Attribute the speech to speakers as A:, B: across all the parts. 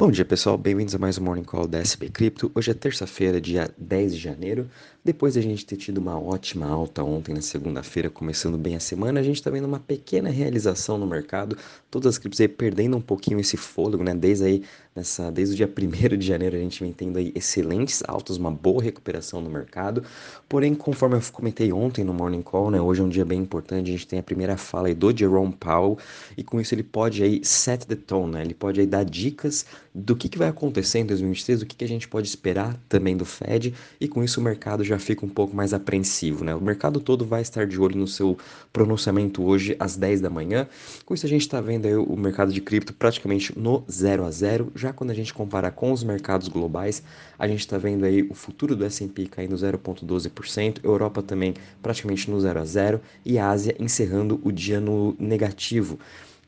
A: Bom dia pessoal, bem-vindos a mais um Morning Call da SB Cripto. Hoje é terça-feira, dia 10 de janeiro. Depois de a gente ter tido uma ótima alta ontem na segunda-feira, começando bem a semana, a gente está vendo uma pequena realização no mercado. Todas as criptos aí perdendo um pouquinho esse fôlego, né? Desde aí, nessa, desde o dia 1 de janeiro, a gente vem tendo aí excelentes altas, uma boa recuperação no mercado. Porém, conforme eu comentei ontem no Morning Call, né? Hoje é um dia bem importante, a gente tem a primeira fala aí do Jerome Powell e com isso ele pode aí set the tone, né? Ele pode aí dar dicas do que, que vai acontecer em 2023, do que, que a gente pode esperar também do Fed, e com isso o mercado já fica um pouco mais apreensivo. Né? O mercado todo vai estar de olho no seu pronunciamento hoje às 10 da manhã. Com isso a gente está vendo aí o mercado de cripto praticamente no 0 a 0. Já quando a gente compara com os mercados globais, a gente está vendo aí o futuro do S&P caindo 0,12%, Europa também praticamente no 0 a 0 e Ásia encerrando o dia no negativo.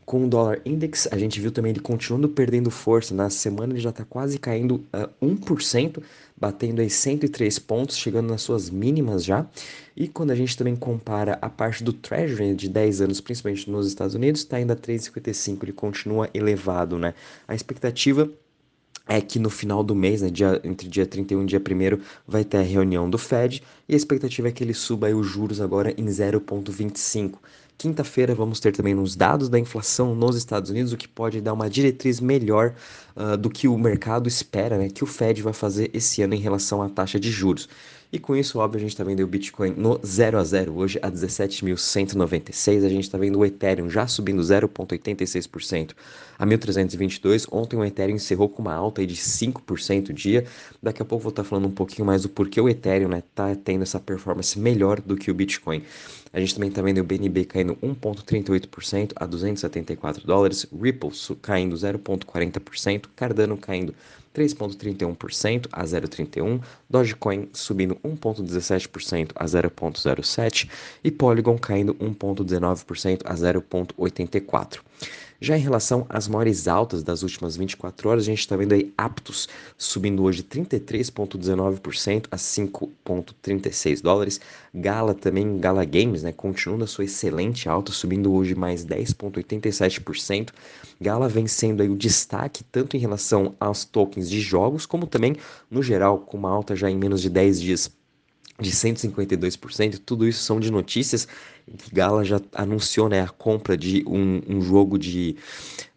A: Com o dólar index, a gente viu também ele continuando perdendo força. Na semana ele já está quase caindo uh, 1%, batendo aí 103 pontos, chegando nas suas mínimas já. E quando a gente também compara a parte do Treasury de 10 anos, principalmente nos Estados Unidos, está ainda 3,55, ele continua elevado, né? A expectativa é que no final do mês, né, dia, entre dia 31 e dia 1 vai ter a reunião do Fed e a expectativa é que ele suba os juros agora em 0,25. Quinta-feira vamos ter também os dados da inflação nos Estados Unidos, o que pode dar uma diretriz melhor uh, do que o mercado espera, né, que o Fed vai fazer esse ano em relação à taxa de juros. E com isso, óbvio, a gente está vendo o Bitcoin no 0 a 0 hoje a 17.196. A gente está vendo o Ethereum já subindo 0,86% a 1.322. Ontem o Ethereum encerrou com uma alta de 5% dia. Daqui a pouco vou estar tá falando um pouquinho mais do porquê o Ethereum está né, tendo essa performance melhor do que o Bitcoin. A gente também está vendo o BNB caindo 1,38% a 274 dólares, Ripple caindo 0,40%, Cardano caindo 3,31% a 0,31%, Dogecoin subindo 1,17% a 0,07% e Polygon caindo 1,19% a 0,84%. Já em relação às maiores altas das últimas 24 horas, a gente está vendo aí Aptos subindo hoje 33,19% a 5,36 dólares. Gala também, Gala Games, né, continuando a sua excelente alta, subindo hoje mais 10,87%. Gala vem sendo aí o destaque tanto em relação aos tokens de jogos, como também no geral, com uma alta já em menos de 10 dias de 152%, tudo isso são de notícias que Gala já anunciou né, a compra de um, um jogo de,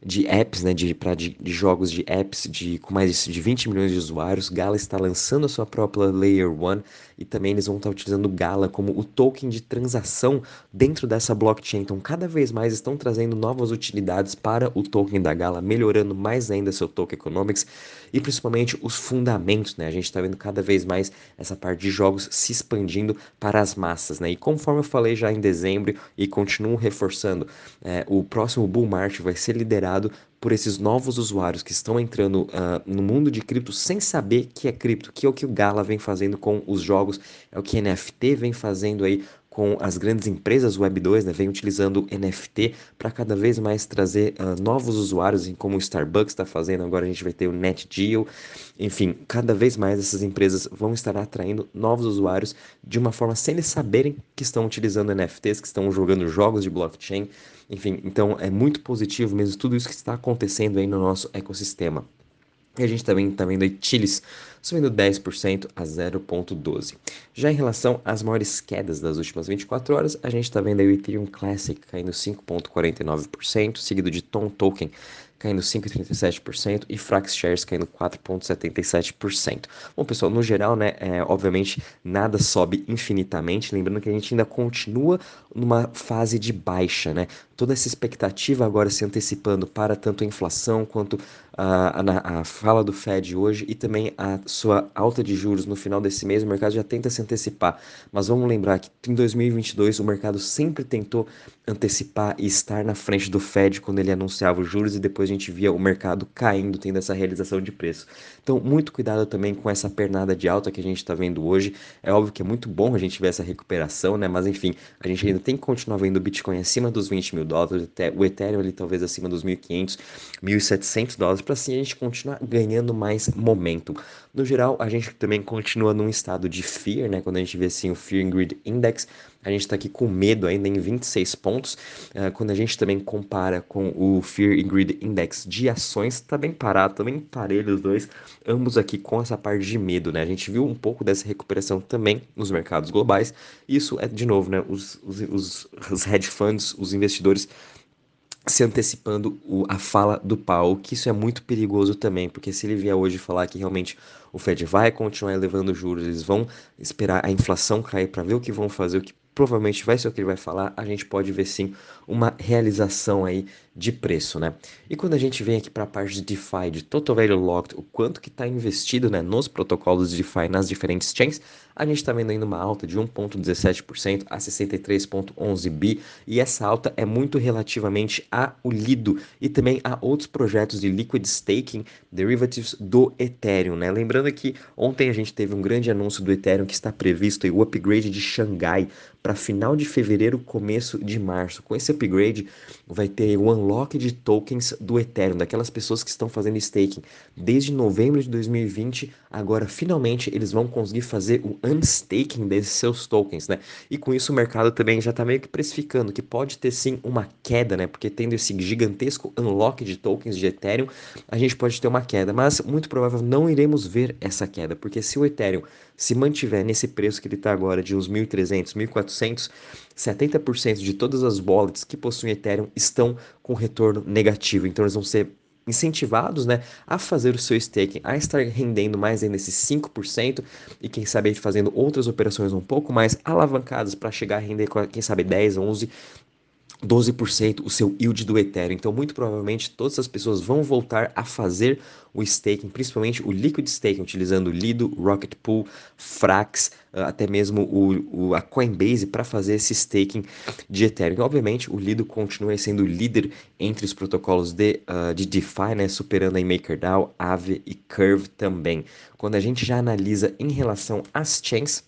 A: de apps, né, de, pra, de, de, jogos de apps de, com mais de 20 milhões de usuários. Gala está lançando a sua própria Layer 1 e também eles vão estar utilizando Gala como o token de transação dentro dessa blockchain. Então, cada vez mais estão trazendo novas utilidades para o token da Gala, melhorando mais ainda seu token economics e principalmente os fundamentos. Né? A gente está vendo cada vez mais essa parte de jogos se expandindo para as massas. Né? E conforme eu falei já em dezembro, dezembro e continuam reforçando. É, o próximo Bull Market vai ser liderado por esses novos usuários que estão entrando uh, no mundo de cripto sem saber que é cripto, que é o que o Gala vem fazendo com os jogos, é o que NFT vem fazendo aí com as grandes empresas Web 2, né, vem utilizando NFT para cada vez mais trazer uh, novos usuários, como o Starbucks está fazendo, agora a gente vai ter o NetGeo, enfim, cada vez mais essas empresas vão estar atraindo novos usuários de uma forma sem eles saberem que estão utilizando NFTs, que estão jogando jogos de blockchain, enfim, então é muito positivo mesmo tudo isso que está acontecendo aí no nosso ecossistema. E a gente também está vendo aí Chiles subindo 10% a 0,12. Já em relação às maiores quedas das últimas 24 horas, a gente está vendo aí o Ethereum Classic caindo 5,49%, seguido de Tom Token caindo 5,37% e Frax Shares caindo 4,77%. Bom, pessoal, no geral, né, é, obviamente nada sobe infinitamente, lembrando que a gente ainda continua numa fase de baixa, né? Toda essa expectativa agora se antecipando para tanto a inflação quanto a, a, a fala do Fed hoje e também a sua alta de juros no final desse mês, o mercado já tenta se antecipar. Mas vamos lembrar que em 2022 o mercado sempre tentou antecipar e estar na frente do Fed quando ele anunciava os juros e depois a gente via o mercado caindo, tendo essa realização de preço. Então, muito cuidado também com essa pernada de alta que a gente está vendo hoje. É óbvio que é muito bom a gente ver essa recuperação, né? Mas enfim, a gente ainda tem que continuar vendo o Bitcoin acima dos 20 mil dólares, até o Ethereum ali talvez acima dos 1.500, 1.700 dólares, para assim a gente continuar ganhando mais momento. No geral, a gente também continua num estado de fear, né? Quando a gente vê assim o Fear and Greed Index, a gente está aqui com medo ainda em 26 pontos. Uh, quando a gente também compara com o Fear and Greed Index de ações, está bem parado, também parelho os dois, ambos aqui com essa parte de medo, né? A gente viu um pouco dessa recuperação também nos mercados globais. Isso é, de novo, né? Os, os, os, os hedge funds, os investidores se antecipando o, a fala do Paulo, que isso é muito perigoso também, porque se ele vier hoje falar que realmente o Fed vai continuar elevando juros, eles vão esperar a inflação cair para ver o que vão fazer, o que provavelmente vai ser o que ele vai falar, a gente pode ver sim uma realização aí de preço, né? E quando a gente vem aqui para a parte de DeFi, de Total Value Locked, o quanto que está investido né, nos protocolos de DeFi nas diferentes chains, a gente está vendo ainda uma alta de 1,17% a 63,11 bi, e essa alta é muito relativamente a o Lido e também a outros projetos de liquid staking derivatives do Ethereum, né? Lembrando que ontem a gente teve um grande anúncio do Ethereum que está previsto o upgrade de Xangai para final de fevereiro, começo de março. Com esse upgrade, vai ter o unlock de tokens do Ethereum, daquelas pessoas que estão fazendo staking desde novembro de 2020. Agora, finalmente, eles vão conseguir fazer o unstaking desses seus tokens, né? E com isso, o mercado também já está meio que precificando que pode ter sim uma queda, né? Porque tendo esse gigantesco unlock de tokens de Ethereum, a gente pode ter uma queda, mas muito provável não iremos ver essa queda, porque se o Ethereum se mantiver nesse preço que ele está agora de uns 1.300, 1.400, 70% de todas as wallets que possuem Ethereum estão com retorno negativo. Então eles vão ser incentivados né, a fazer o seu staking, a estar rendendo mais ainda esses 5% e quem sabe fazendo outras operações um pouco mais alavancadas para chegar a render, quem sabe 10, 11, 12% o seu yield do Ethereum. Então, muito provavelmente, todas as pessoas vão voltar a fazer o staking, principalmente o liquid staking, utilizando Lido, Rocket Pool, Frax, ah, até mesmo o, o a Coinbase para fazer esse staking de Ethereum. Obviamente, o Lido continua sendo líder entre os protocolos de, uh, de DeFi, né, superando a MakerDAO, Aave e Curve também. Quando a gente já analisa em relação às chains,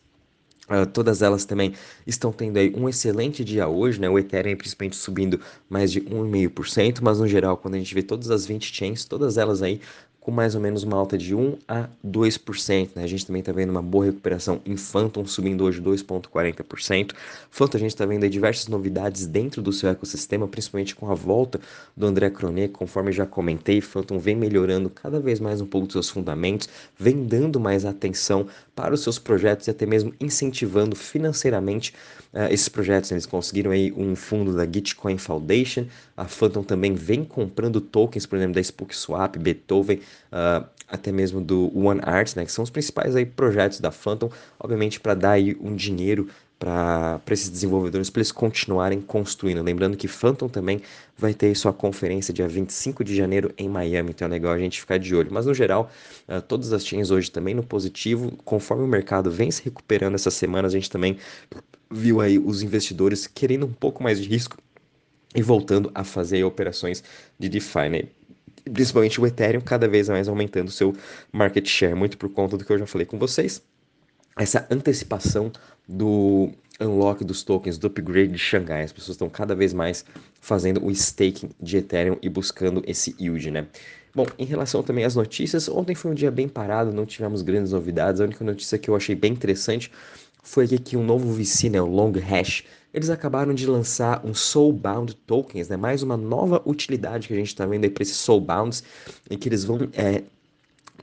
A: Uh, todas elas também estão tendo aí um excelente dia hoje, né? O Ethereum principalmente subindo mais de 1,5%, mas no geral, quando a gente vê todas as 20 chains, todas elas aí com mais ou menos uma alta de 1 a 2%. Né? A gente também está vendo uma boa recuperação em Phantom, subindo hoje 2,40%. Phantom, a gente está vendo diversas novidades dentro do seu ecossistema, principalmente com a volta do André Cronet, conforme já comentei, Phantom vem melhorando cada vez mais um pouco dos seus fundamentos, vem dando mais atenção para os seus projetos e até mesmo incentivando financeiramente uh, esses projetos. Eles conseguiram aí um fundo da Gitcoin Foundation, a Phantom também vem comprando tokens, por exemplo, da SpookSwap, Beethoven, uh, até mesmo do OneArt, né, que são os principais aí projetos da Phantom, obviamente para dar aí um dinheiro para esses desenvolvedores, para eles continuarem construindo. Lembrando que Phantom também vai ter sua conferência dia 25 de janeiro em Miami, então é legal a gente ficar de olho. Mas no geral, uh, todas as chains hoje também no positivo, conforme o mercado vem se recuperando essas semanas, a gente também viu aí os investidores querendo um pouco mais de risco e voltando a fazer operações de DeFi, né? Principalmente o Ethereum cada vez mais aumentando seu market share, muito por conta do que eu já falei com vocês. Essa antecipação do unlock dos tokens, do upgrade de Xangai. As pessoas estão cada vez mais fazendo o staking de Ethereum e buscando esse yield, né? Bom, em relação também às notícias, ontem foi um dia bem parado, não tivemos grandes novidades. A única notícia que eu achei bem interessante foi que um novo VC, né, o Long Hash, eles acabaram de lançar um Soulbound Tokens, né, mais uma nova utilidade que a gente está vendo aí para esses Soulbounds, em que eles vão é,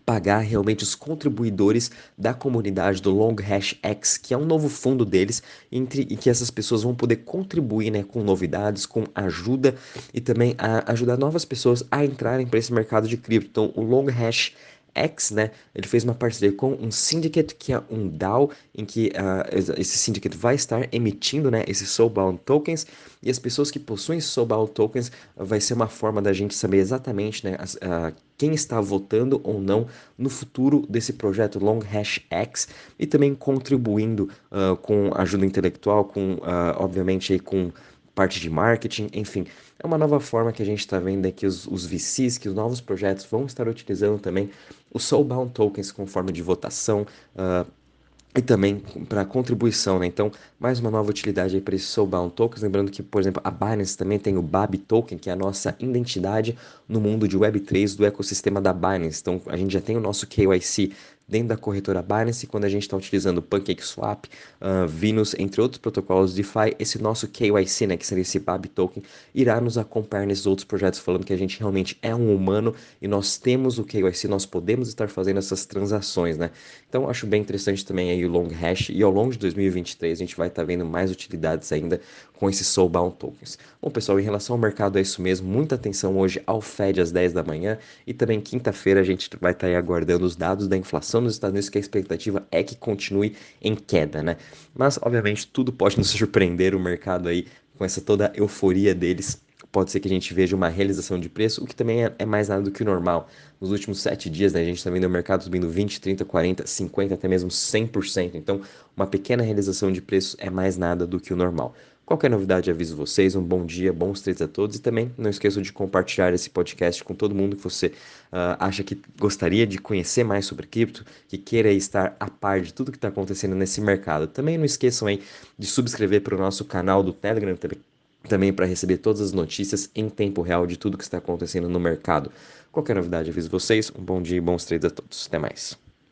A: pagar realmente os contribuidores da comunidade do Long Hash X, que é um novo fundo deles, entre, e que essas pessoas vão poder contribuir né, com novidades, com ajuda e também a ajudar novas pessoas a entrarem para esse mercado de cripto. Então, o Long Hash X, né, ele fez uma parceria com um syndicate que é um DAO, em que uh, esse syndicate vai estar emitindo, né, esses Soulbound Tokens, e as pessoas que possuem Soulbound Tokens vai ser uma forma da gente saber exatamente, né, as, uh, quem está votando ou não no futuro desse projeto Long Hash X e também contribuindo uh, com ajuda intelectual, com, obviamente, com parte de marketing, enfim. É uma nova forma que a gente está vendo aqui os, os VCs, que os novos projetos vão estar utilizando também os Soulbound Tokens com forma de votação, uh, e também para contribuição, né? Então, mais uma nova utilidade aí para esses Soulbound Tokens. Lembrando que, por exemplo, a Binance também tem o BAB Token, que é a nossa identidade no mundo de Web3 do ecossistema da Binance. Então, a gente já tem o nosso KYC dentro da corretora Binance, quando a gente está utilizando PancakeSwap, uh, Venus, entre outros protocolos DeFi, esse nosso KYC, né, que seria esse BAB token, irá nos acompanhar nesses outros projetos, falando que a gente realmente é um humano e nós temos o KYC, nós podemos estar fazendo essas transações, né? Então acho bem interessante também aí o Long Hash e ao longo de 2023 a gente vai estar tá vendo mais utilidades ainda com esses Soulbound Tokens. Bom, pessoal, em relação ao mercado é isso mesmo, muita atenção hoje ao Fed às 10 da manhã e também quinta-feira a gente vai estar tá aí aguardando os dados da inflação nos Estados Unidos, que a expectativa é que continue em queda, né? Mas, obviamente, tudo pode nos surpreender, o mercado aí com essa toda euforia deles pode ser que a gente veja uma realização de preço, o que também é, é mais nada do que o normal. Nos últimos sete dias, né, a gente está vendo o mercado subindo 20, 30, 40, 50, até mesmo 100%. Então, uma pequena realização de preço é mais nada do que o normal. Qualquer novidade, aviso vocês. Um bom dia, bons trades a todos. E também não esqueçam de compartilhar esse podcast com todo mundo que você uh, acha que gostaria de conhecer mais sobre cripto, que queira estar a par de tudo que está acontecendo nesse mercado. Também não esqueçam aí de subscrever para o nosso canal do Telegram também para receber todas as notícias em tempo real de tudo que está acontecendo no mercado. Qualquer novidade, aviso vocês. Um bom dia e bons trades a todos. Até mais.